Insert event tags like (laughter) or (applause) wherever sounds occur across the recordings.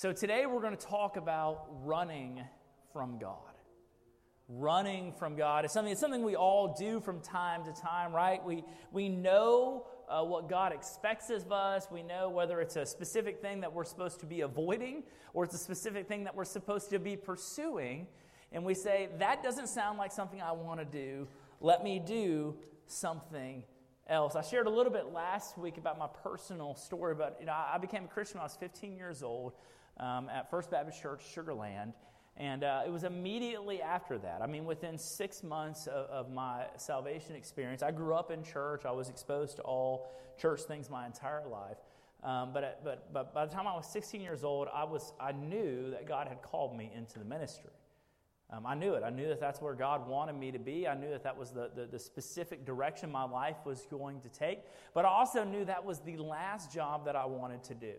So today we're going to talk about running from God. Running from God is something, it's something we all do from time to time, right? We, we know uh, what God expects of us. We know whether it's a specific thing that we're supposed to be avoiding or it's a specific thing that we're supposed to be pursuing. And we say, that doesn't sound like something I want to do. Let me do something else. I shared a little bit last week about my personal story, but you know, I became a Christian when I was 15 years old um, at First Baptist Church, Sugar Land. And uh, it was immediately after that. I mean, within six months of, of, my salvation experience, I grew up in church. I was exposed to all church things my entire life. Um, but, but, but by the time I was 16 years old, I, was, I knew that God had called me into the ministry. Um, I knew it. I knew that that's where God wanted me to be. I knew that that was the, the, the, specific direction my life was going to take. But I also knew that was the last job that I wanted to do.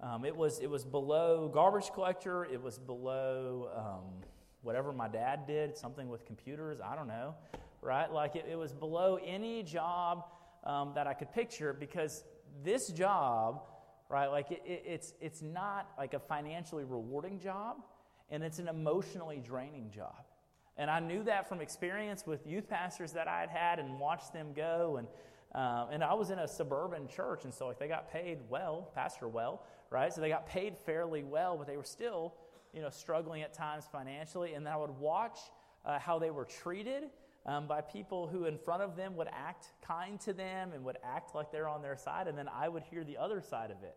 Um, it, was, it was below garbage collector, it was below um, whatever my dad did, something with computers, I don't know, right? Like it, it was below any job um, that I could picture because this job, right, like it, it, it's, it's not like a financially rewarding job and it's an emotionally draining job. And I knew that from experience with youth pastors that I had had and watched them go. And, um, and I was in a suburban church, and so like they got paid well, pastor well, right? So they got paid fairly well, but they were still, you know, struggling at times financially. And I would watch uh, how they were treated um, by people who in front of them would act kind to them and would act like they're on their side. And then I would hear the other side of it,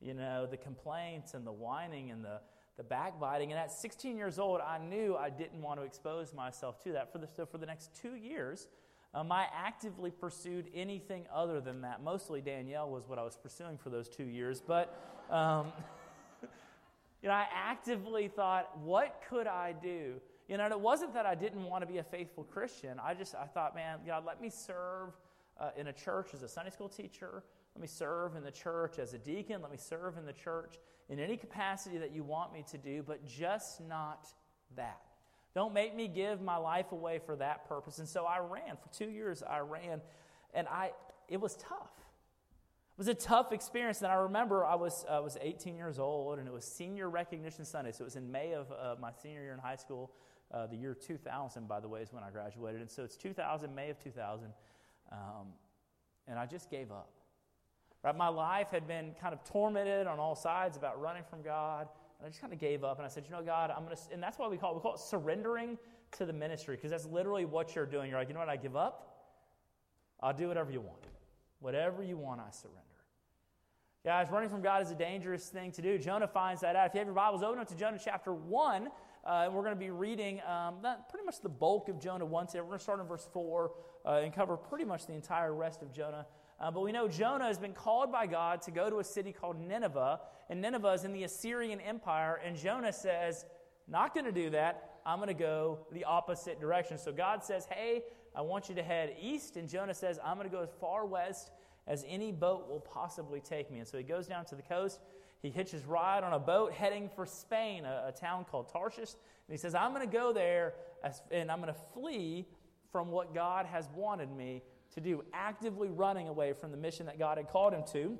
you know, the complaints and the whining and the, the backbiting. And at 16 years old, I knew I didn't want to expose myself to that. For the, so for the next two years, um, I actively pursued anything other than that. Mostly Danielle was what I was pursuing for those two years. But, um, (laughs) you know, I actively thought, what could I do? You know, and it wasn't that I didn't want to be a faithful Christian. I just, I thought, man, God, let me serve uh, in a church as a Sunday school teacher. Let me serve in the church as a deacon. Let me serve in the church in any capacity that you want me to do, but just not that. Don't make me give my life away for that purpose. And so I ran. For two years, I ran. And I, it was tough. It was a tough experience. And I remember I was, I was 18 years old, and it was Senior Recognition Sunday. So it was in May of uh, my senior year in high school. Uh, the year 2000, by the way, is when I graduated. And so it's 2000, May of 2000. Um, and I just gave up. Right? My life had been kind of tormented on all sides about running from God. And I just kind of gave up and I said, you know, God, I'm going to, and that's why we call it, we call it surrendering to the ministry because that's literally what you're doing. You're like, you know what, I give up. I'll do whatever you want. Whatever you want, I surrender. Guys, running from God is a dangerous thing to do. Jonah finds that out. If you have your Bibles, open up to Jonah chapter 1. Uh, and we're going to be reading um, that, pretty much the bulk of Jonah 1 today. We're going to start in verse 4 uh, and cover pretty much the entire rest of Jonah uh, but we know Jonah has been called by God to go to a city called Nineveh, and Nineveh is in the Assyrian Empire. And Jonah says, Not going to do that. I'm going to go the opposite direction. So God says, Hey, I want you to head east. And Jonah says, I'm going to go as far west as any boat will possibly take me. And so he goes down to the coast. He hitches ride on a boat heading for Spain, a, a town called Tarshish. And he says, I'm going to go there as, and I'm going to flee from what God has wanted me to do, actively running away from the mission that God had called him to.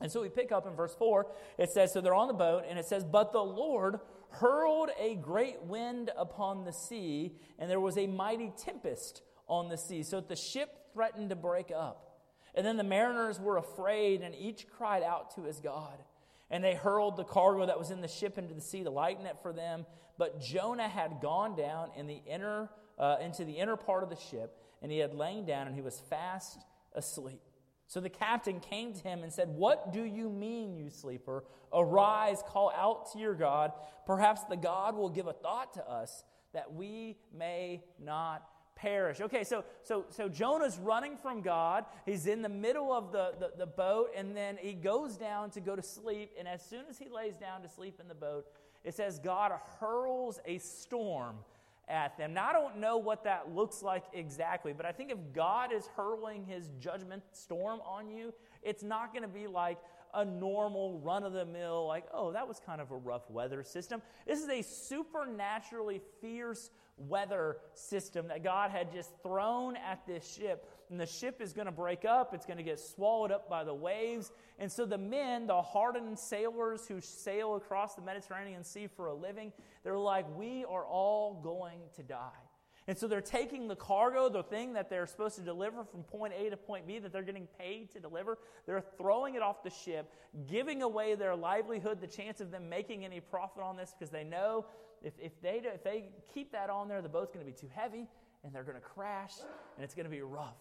And so we pick up in verse 4. It says, So they're on the boat, and it says, But the Lord hurled a great wind upon the sea, and there was a mighty tempest on the sea, so the ship threatened to break up. And then the mariners were afraid, and each cried out to his God. And they hurled the cargo that was in the ship into the sea to lighten it for them. But Jonah had gone down in the inner, uh, into the inner part of the ship and he had lain down and he was fast asleep. So the captain came to him and said, What do you mean, you sleeper? Arise, call out to your God. Perhaps the God will give a thought to us that we may not perish. Okay, so so so Jonah's running from God. He's in the middle of the, the, the boat, and then he goes down to go to sleep. And as soon as he lays down to sleep in the boat, it says God hurls a storm at them. Now, I don't know what that looks like exactly, but I think if God is hurling his judgment storm on you, it's not going to be like a normal run of the mill, like, oh, that was kind of a rough weather system. This is a supernaturally fierce weather system that God had just thrown at this ship. And the ship is going to break up, it's going to get swallowed up by the waves. And so the men, the hardened sailors who sail across the Mediterranean Sea for a living, they're like, We are all going to die. And so they're taking the cargo, the thing that they're supposed to deliver from point A to point B that they're getting paid to deliver, they're throwing it off the ship, giving away their livelihood, the chance of them making any profit on this because they know if, if, they, if they keep that on there, the boat's going to be too heavy and they're going to crash and it's going to be rough.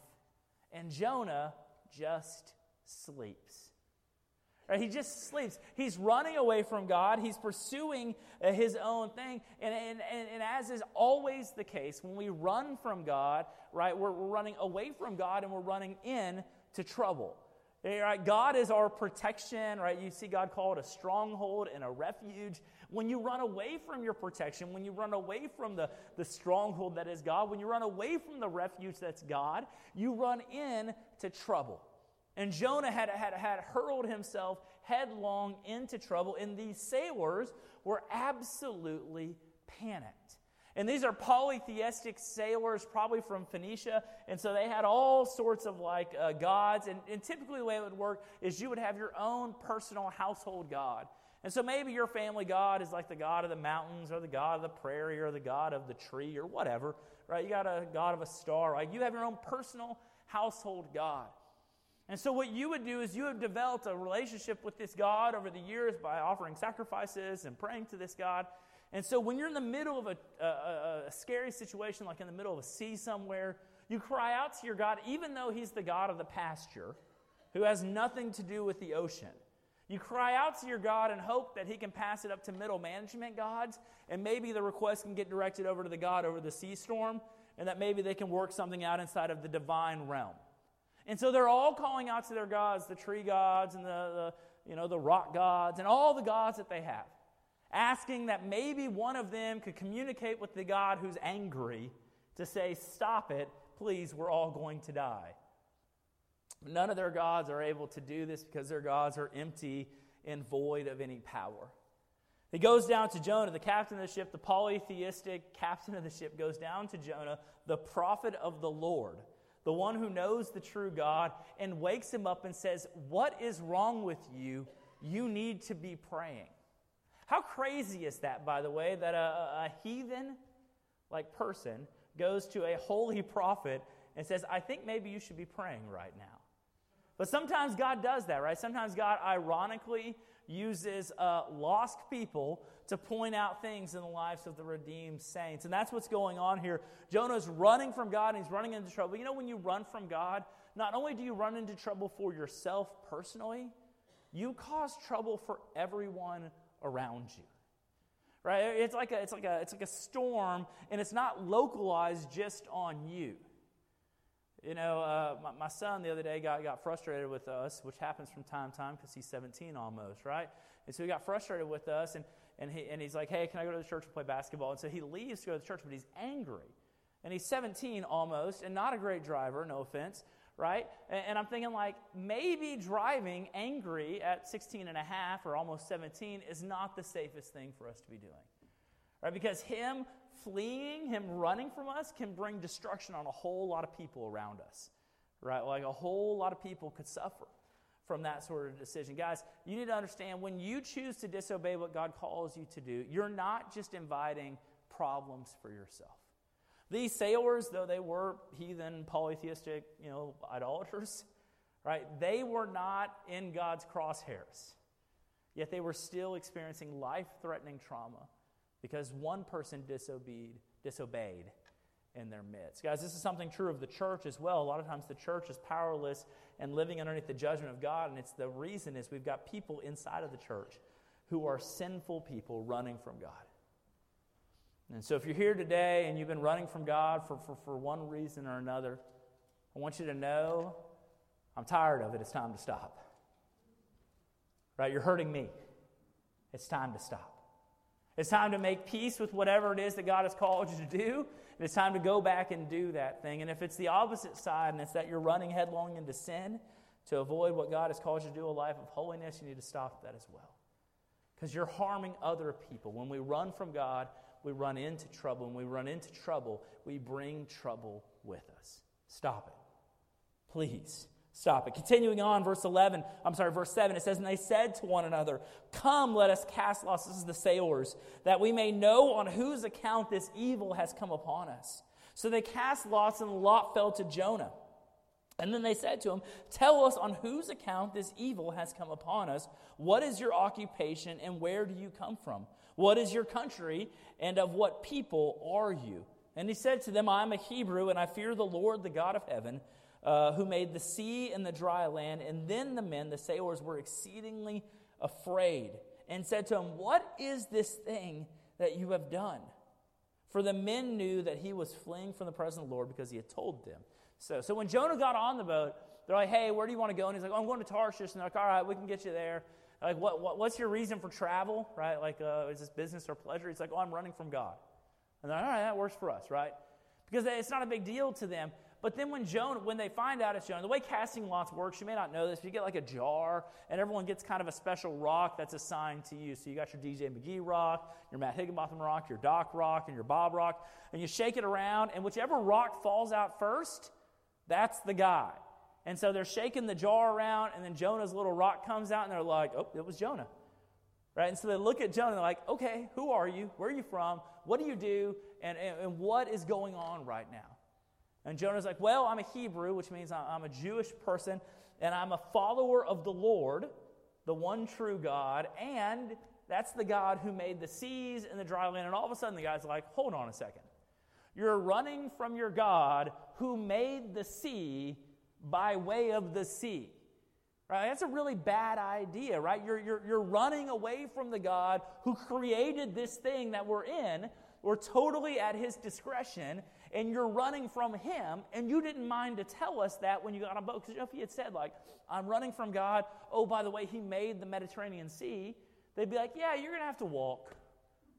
And Jonah just sleeps. Right? He just sleeps. He's running away from God. He's pursuing uh, his own thing. And, and, and, and, as is always the case, when we run from God, right, we're, we're running away from God and we're running in to trouble. Right? God is our protection, right? You see God call it a stronghold and a refuge. When you run away from your protection, when you run away from the, the stronghold that is God, when you run away from the refuge that's God, you run in to trouble. And Jonah had, had, had hurled himself headlong into trouble, and these sailors were absolutely panicked. And these are polytheistic sailors, probably from Phoenicia. And so they had all sorts of like uh, gods. And, and typically, the way it would work is you would have your own personal household God. And so maybe your family God is like the God of the mountains, or the God of the prairie, or the God of the tree, or whatever, right? You got a God of a star, right? You have your own personal household God. And so, what you would do is you have developed a relationship with this God over the years by offering sacrifices and praying to this God. And so, when you're in the middle of a, a, a, scary situation, like in the middle of a sea somewhere, you cry out to your God, even though He's the God of the pasture, who has nothing to do with the ocean. You cry out to your God and hope that He can pass it up to middle management gods, and maybe the request can get directed over to the God over the sea storm, and that maybe they can work something out inside of the divine realm. And so they're all calling out to their gods, the tree gods and the, the, you know, the rock gods and all the gods that they have, asking that maybe one of them could communicate with the God who's angry to say, Stop it, please, we're all going to die. None of their gods are able to do this because their gods are empty and void of any power. He goes down to Jonah, the captain of the ship, the polytheistic captain of the ship, goes down to Jonah, the prophet of the Lord the one who knows the true God, and wakes him up and says, What is wrong with you? You need to be praying. How crazy is that, by the way, that a, a heathen like person goes to a holy prophet and says, I think maybe you should be praying right now. But sometimes God does that, right? Sometimes God ironically uses uh, lost people to point out things in the lives of the redeemed saints. And that's what's going on here. Jonah's running from God and he's running into trouble. You know, when you run from God, not only do you run into trouble for yourself personally, you cause trouble for everyone around you. Right? It's like a, it's like a, it's like a storm, and it's not localized just on you. You know, uh, my, my, son the other day got, got frustrated with us, which happens from time to time because he's 17 almost, right? And so he got frustrated with us, and, and, he, and he's like, hey, can I go to the church and play basketball? And so he leaves to go to the church, but he's angry. And he's 17 almost, and not a great driver, no offense, right? And, and I'm thinking, like, maybe driving angry at 16 and a half or almost 17 is not the safest thing for us to be doing, right? Because him fleeing, him running from us, can bring destruction on a whole lot of people around us, right? Like a whole lot of people could suffer from that sort of decision. Guys, you need to understand when you choose to disobey what God calls you to do, you're not just inviting problems for yourself. These sailors, though they were heathen, polytheistic, you know, idolaters, right? They were not in God's crosshairs. Yet they were still experiencing life threatening trauma because one person disobeyed, disobeyed in their midst. Guys, this is something true of the church as well. A lot of times the church is powerless and living underneath the judgment of God, and it's the reason is we've got people inside of the church who are sinful people running from God. And so if you're here today and you've been running from God for, for, for one reason or another, I want you to know I'm tired of it. It's time to stop. Right? You're hurting me. It's time to stop. It's time to make peace with whatever it is that God has called you to do. And it's time to go back and do that thing. And if it's the opposite side and it's that you're running headlong into sin to avoid what God has called you to do, a life of holiness, you need to stop that as well. Because you're harming other people. When we run from God, we run into trouble. And we run into trouble, we bring trouble with us. Stop it. Please stop it. Continuing on, verse 11, I'm sorry, verse 7, it says, And they said to one another, Come, let us cast lots. This is the sailors, that we may know on whose account this evil has come upon us. So they cast lots, and the lot fell to Jonah. And then they said to him, Tell us on whose account this evil has come upon us. What is your occupation, and where do you come from? What is your country, and of what people are you? And he said to them, I am a Hebrew, and I fear the Lord, the God of heaven uh, who made the sea and the dry land. And then the men, the sailors, were exceedingly afraid and said to him, What is this thing that you have done? For the men knew that he was fleeing from the presence of the Lord because he had told them. So, so when Jonah got on the boat, they're like, Hey, where do you want to go? And he's like, oh, I'm going to Tarshish. And they're like, All right, we can get you there. Like, what, what what's your reason for travel? Right? Like, uh, is this business or pleasure? He's like, Oh, I'm running from God. And All right, that works for us, right? Because it's not a big deal to them. But then when Jonah, when they find out it's Jonah, the way casting lots works, you may not know this, but you get like a jar, and everyone gets kind of a special rock that's assigned to you. So you got your DJ McGee rock, your Matt Higginbotham rock, your Doc rock, and your Bob rock, and you shake it around, and whichever rock falls out first, that's the guy. And so they're shaking the jar around, and then Jonah's little rock comes out, and they're like, oh, it was Jonah. Right? And so they look at Jonah and they're like, okay, who are you? Where are you from? What do you do? And, and, and what is going on right now? And Jonah's like, Well, I'm a Hebrew, which means I'm a Jewish person, and I'm a follower of the Lord, the one true God, and that's the God who made the seas and the dry land. And all of a sudden, the guy's like, Hold on a second. You're running from your God who made the sea by way of the sea. Right? That's a really bad idea, right? You're, you're, you're running away from the God who created this thing that we're in. We're totally at his discretion and you're running from him, and you didn't mind to tell us that when you got on a boat. Because you know, if he had said, like, I'm running from God, oh, by the way, he made the Mediterranean Sea, they'd be like, yeah, you're going to have to walk.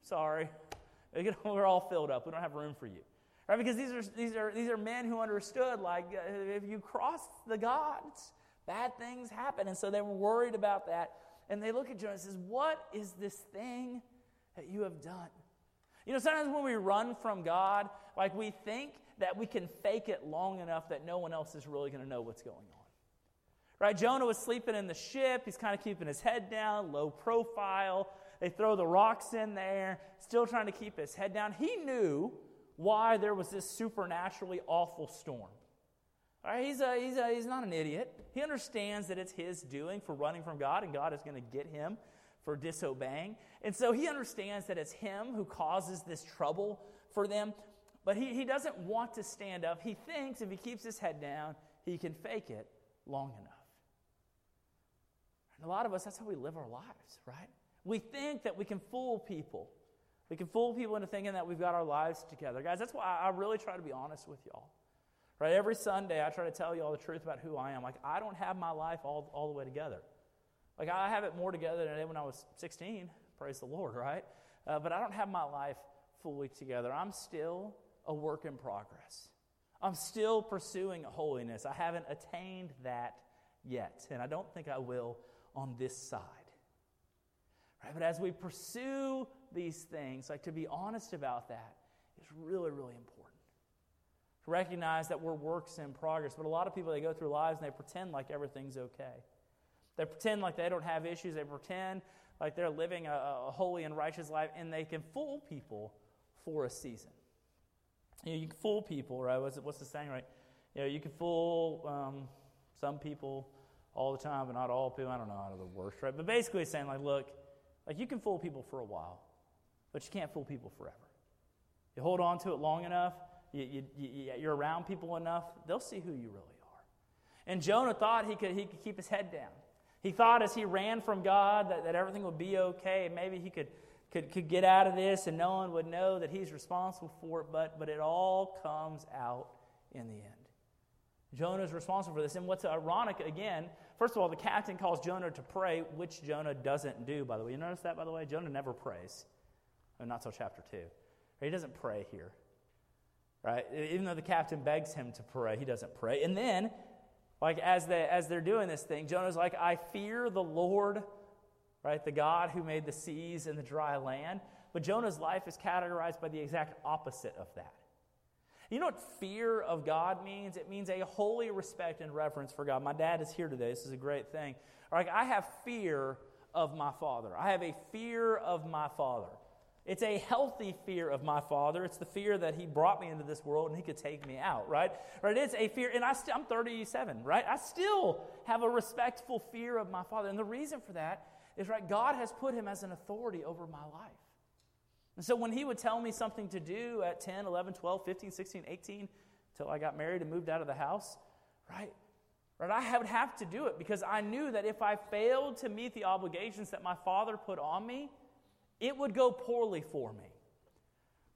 Sorry. (laughs) We're all filled up. We don't have room for you. Right? Because these are, these, are, these are men who understood, like, uh, if you cross the gods, bad things happen. And so they were worried about that. And they look at Jonah and says, What is this thing that you have done? You know, sometimes when we run from God, like we think that we can fake it long enough that no one else is really going to know what's going on. Right? Jonah was sleeping in the ship. He's kind of keeping his head down, low profile. They throw the rocks in there, still trying to keep his head down. He knew why there was this supernaturally awful storm. Right? He's, a, he's, a, he's not an idiot. He understands that it's his doing for running from God, and God is going to get him for disobeying. And so he understands that it's him who causes this trouble for them, but he, he doesn't want to stand up. He thinks if he keeps his head down, he can fake it long enough. And a lot of us, that's how we live our lives, right? We think that we can fool people. We can fool people into thinking that we've got our lives together. Guys, that's why I really try to be honest with y'all. Right? Every Sunday, I try to tell you all the truth about who I am. Like, I don't have my life all, all the way together. Like, I have it more together than I did when I was 16. Praise the Lord, right? Uh, but I don't have my life fully together. I'm still a work in progress. I'm still pursuing holiness. I haven't attained that yet, and I don't think I will on this side. Right? But as we pursue these things, like to be honest about that is really, really important. To recognize that we're works in progress. But a lot of people, they go through lives and they pretend like everything's okay. They pretend like they don't have issues. They pretend like they're living a, a holy and righteous life, and they can fool people for a season. You know, you can fool people, right? What's, what's the saying, right? You know, you can fool um, some people all the time, but not all people. I don't know, out of the worst, right? But basically, it's saying, like, look, like you can fool people for a while, but you can't fool people forever. You hold on to it long enough, you, you, you, you're around people enough, they'll see who you really are. And Jonah thought he could, he could keep his head down. He thought as he ran from God that, that everything would be okay. Maybe he could, could, could get out of this and no one would know that he's responsible for it, but, but it all comes out in the end. Jonah is responsible for this. And what's ironic, again, first of all, the captain calls Jonah to pray, which Jonah doesn't do, by the way. You notice that, by the way? Jonah never prays. Oh, not till chapter 2. He doesn't pray here. Right? Even though the captain begs him to pray, he doesn't pray. And then like as, they, as they're doing this thing, Jonah's like, I fear the Lord, right? The God who made the seas and the dry land. But Jonah's life is categorized by the exact opposite of that. You know what fear of God means? It means a holy respect and reverence for God. My dad is here today. This is a great thing. Like I have fear of my father. I have a fear of my father. It's a healthy fear of my father. It's the fear that he brought me into this world and he could take me out, right? Right? It's a fear, and I st- I'm 37, right? I still have a respectful fear of my father. And the reason for that is, right, God has put him as an authority over my life. And so when he would tell me something to do at 10, 11, 12, 15, 16, 18, until I got married and moved out of the house, right? Right, I would have to do it because I knew that if I failed to meet the obligations that my father put on me, it would go poorly for me.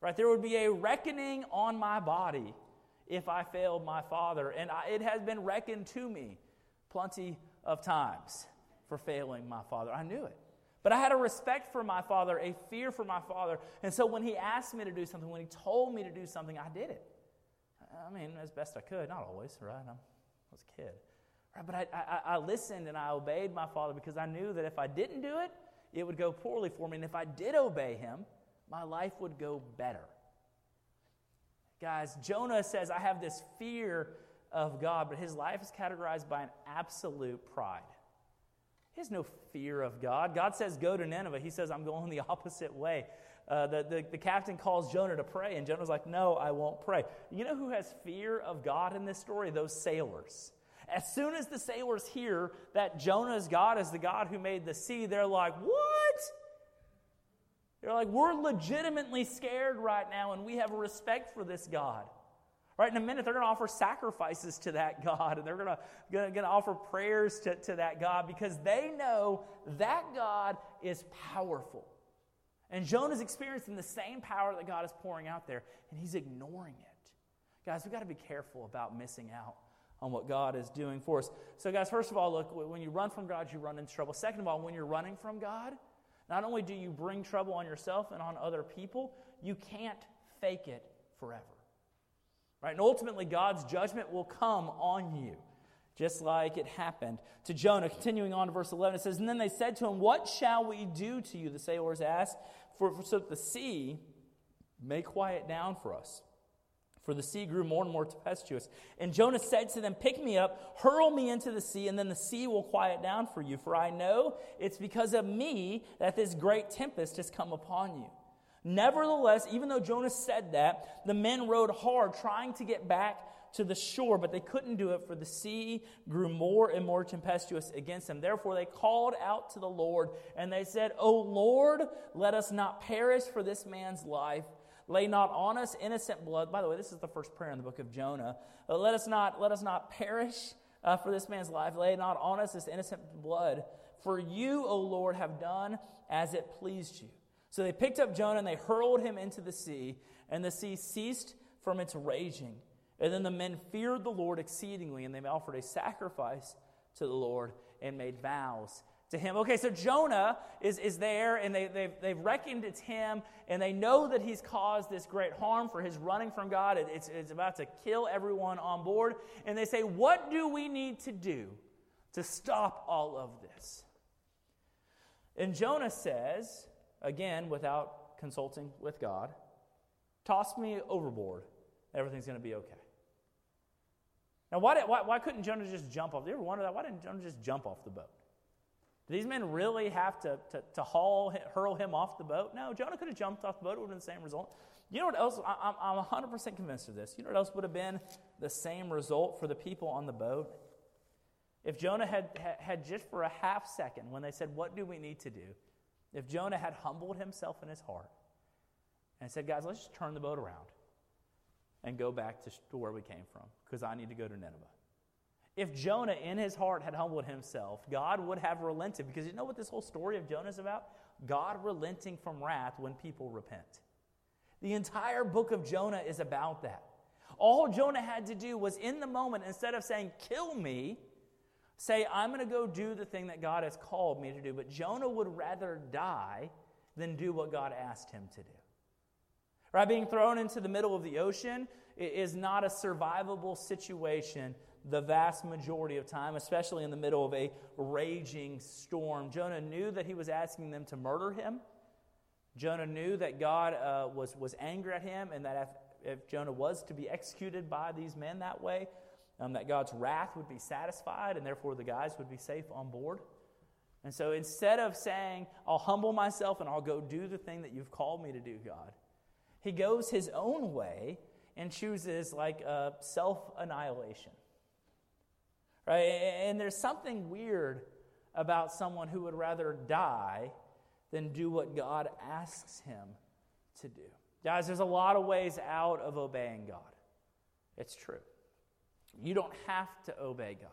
Right? There would be a reckoning on my body if I failed my father. And I, it has been reckoned to me plenty of times for failing my father. I knew it. But I had a respect for my father, a fear for my father. And so when he asked me to do something, when he told me to do something, I did it. I mean, as best I could. Not always, right? I was a kid. Right? But I, I, I listened and I obeyed my father because I knew that if I didn't do it, it would go poorly for me. And if I did obey him, my life would go better. Guys, Jonah says, I have this fear of God, but his life is categorized by an absolute pride. He has no fear of God. God says, Go to Nineveh. He says, I'm going the (laughs) opposite way. Uh, the, the, the captain calls Jonah to pray, and Jonah's like, No, I won't pray. You know who has fear of God in this story? Those sailors. As soon as the sailors hear that Jonah's God is the God who made the sea, they're like, What? They're like, We're legitimately scared right now, and we have a respect for this God. Right in a minute, they're going to offer sacrifices to that (laughs) God, and they're going to, going to offer prayers to, to that God because they know that God is powerful. And Jonah's experiencing the same power that God is pouring out there, and he's ignoring it. Guys, we've got to be careful about missing out on what God is doing for us. So, guys, first of all, look, when you run from God, you run into trouble. Second of all, when you're running from God, not only do you bring trouble on yourself and on other people, you can't fake it forever. Right? And ultimately, God's judgment will come on you, just like it happened to Jonah. Continuing on to verse 11, it says, And then they said to him, What shall we do to you? The sailors asked, for, for so that the sea may quiet down for us for the sea grew more and more tempestuous. And Jonah said to them, Pick me up, hurl me into the sea, and then the sea will quiet down for you. For I know it's because of me that this great tempest has come upon you. Nevertheless, even though Jonah said that, the men rowed hard, trying to get back to the shore, but they couldn't do it, for the sea grew more and more tempestuous against them. Therefore, they called out to the Lord, and they said, O Lord, let us not perish for this man's life Lay not on us innocent blood. By the way, this is the first prayer in the book of Jonah. Uh, let us not, let us not perish uh, for this man's life. Lay not on us this innocent blood. For you, O Lord, have done as it pleased you. So they picked up Jonah and they hurled him into the sea, and the sea ceased from its raging. And then the men feared the Lord exceedingly, and they offered a sacrifice to the Lord and made vows to him. Okay, so Jonah is, is there, and they, they've, they've reckoned it's him, and they know that he's caused this great harm for his running from God. It, it's, it's about to kill everyone on board. And they say, What do we need to do to stop all of this? And Jonah says, again, without consulting with God, Toss me overboard. Everything's going to be okay. Now, why, did, why, why couldn't Jonah just jump off? You ever wonder that? Why didn't Jonah just jump off the boat? Did these men really have to, to, to haul, hurl him off the boat? No, Jonah could have jumped off the boat. It would have been the same result. You know what else? I'm, I'm 100% convinced of this. You know what else would have been the same result for the people on the boat? If Jonah had, had just for a half second, when they said, What do we need to do? If Jonah had humbled himself in his heart and said, Guys, let's just turn the boat around and go back to, to where we came from because I need to go to Nineveh. If Jonah in his heart had humbled himself, God would have relented. Because you know what this whole story of Jonah is about? God relenting from wrath when people repent. The entire book of Jonah is about that. All Jonah had to do was in the moment, instead of saying, kill me, say, I'm going to go do the thing that God has called me to do. But Jonah would rather die than do what God asked him to do. Right? Being thrown into the middle of the ocean is not a survivable situation the vast majority of time, especially in the middle of a raging storm. Jonah knew that he was asking them to murder him, Jonah knew that God uh, was, was angry at him and that if, if Jonah was to be executed by these men that way, um, that God's wrath would be satisfied and therefore the guys would be safe on board. And so instead of saying, I'll humble myself and I'll go do the thing that you've called me to do, God, he goes his own way and chooses like a self annihilation. Right? And there's something weird about someone who would rather die than do what God asks him to do. Guys, there's a lot of ways out of obeying God. It's true. You don't have to obey God,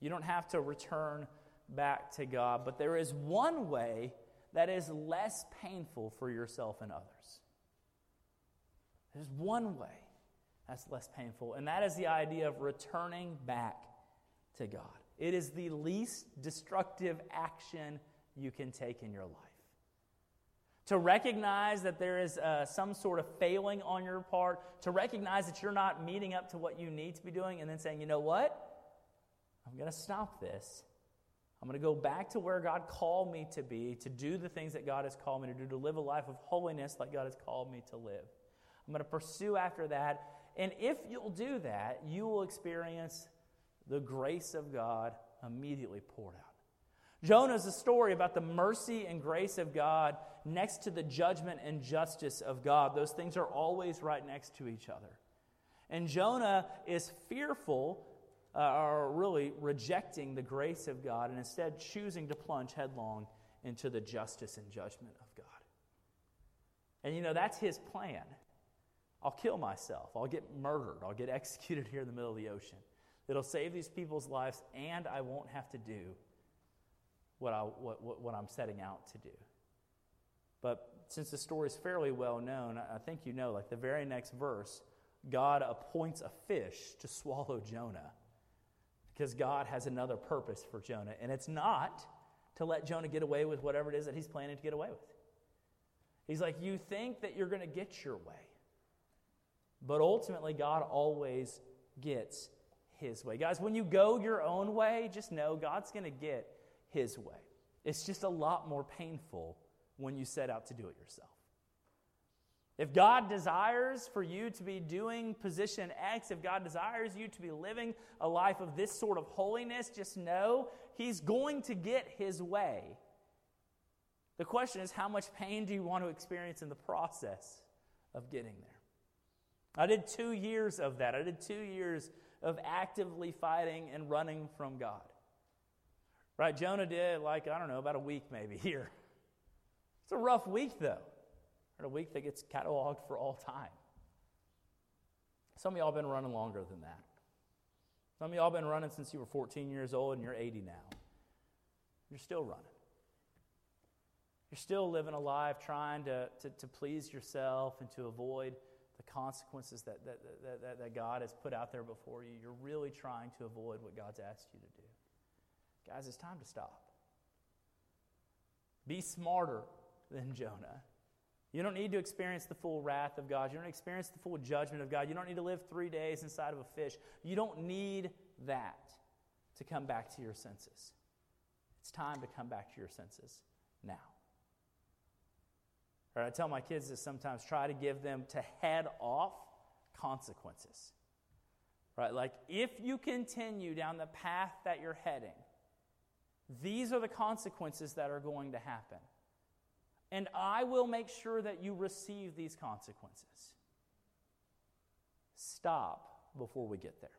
you don't have to return back to God, but there is one way that is less painful for yourself and others. There's one way that's less painful, and that is the idea of returning back to God. It is the least destructive action you can take in your life. To recognize that there is uh, some sort of failing on your part, to recognize that you're not meeting up to what you need to be doing, and then saying, you know what? I'm going to stop this. I'm going to go back to where God called me to be, to do the things that God has called me to do, to live a life of holiness like God has called me to live. I'm going to pursue after that. And if you'll do that, you will experience the grace of God immediately poured out. Jonah is a story about the mercy and grace of God next to the judgment and justice of God. Those things are always right next to each other. And Jonah is fearful, uh, or really rejecting the grace of God, and instead choosing to plunge headlong into the justice and judgment of God. And you know, that's his plan. I'll kill myself. I'll get murdered. I'll get (laughs) executed here in the middle of the ocean. It'll save these people's lives, and I won't have to do what, I, what, what, what I'm setting out to do. But since the story is fairly well known, I think you know, like the very next verse, God appoints a fish to swallow Jonah because God has another purpose for Jonah. And it's not to let Jonah get away with whatever it is that he's planning to get away with. He's like, You think that you're going to get your way. But ultimately, God always gets his way. Guys, when you go your own way, just know God's going to get his way. It's just a lot more painful when you set out to do it yourself. If God desires for you to be doing position X, if God desires you to be living a life of this sort of holiness, just know He's going to get His way. The question is, how much pain do you want to experience in the process of getting there? I did two years of that. I did two years of actively fighting and running from God. Right? Jonah did, like, I don't know, about a week maybe (laughs) here. It's a rough week, though. And a week that gets cataloged for all time. Some of y'all been running longer than that. Some of y'all been running since you were 14 years old and you're 80 now. You're still running. You're still living a life trying to, to, to please yourself and to avoid consequences that, that, that, that, God has put out there before you. You're really trying to avoid what God's asked you to do. Guys, it's time to stop. Be smarter than Jonah. You don't need to experience the full wrath of God. You don't experience the full judgment of God. You don't need to live three days inside of a fish. You don't need that to come back to your senses. It's time to come back to your senses now. I tell my kids this sometimes try to give them to head off consequences. Right? Like if you continue down the path that you're heading, these are the consequences that are going to happen. And I will make sure that you receive these consequences. Stop before we get there.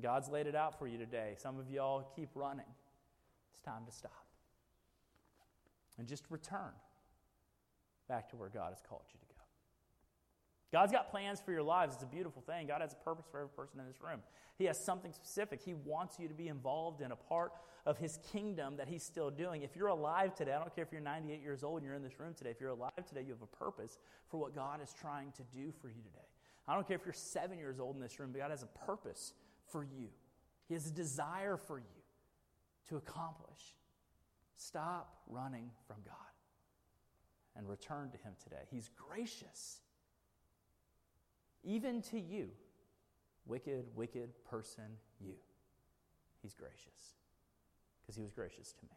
God's laid it out for you today. Some of y'all keep running. It's time to stop. And just return back to where God has called you to go. God's got plans for your lives. It's a beautiful thing. God has a purpose for every person in this room. He has something specific. He wants you to be involved in a part of His kingdom that He's still doing. If you're alive today, I don't care if you're 98 years old and you're in this room today, if you're alive today, you have a purpose for what God is trying to do for you today. I don't care if you're seven years old in this room, but God has a purpose for you. He has a desire for you to accomplish. Stop running from God and return to Him today. He's gracious even to you, wicked, wicked person, you. He's gracious because he was gracious to me.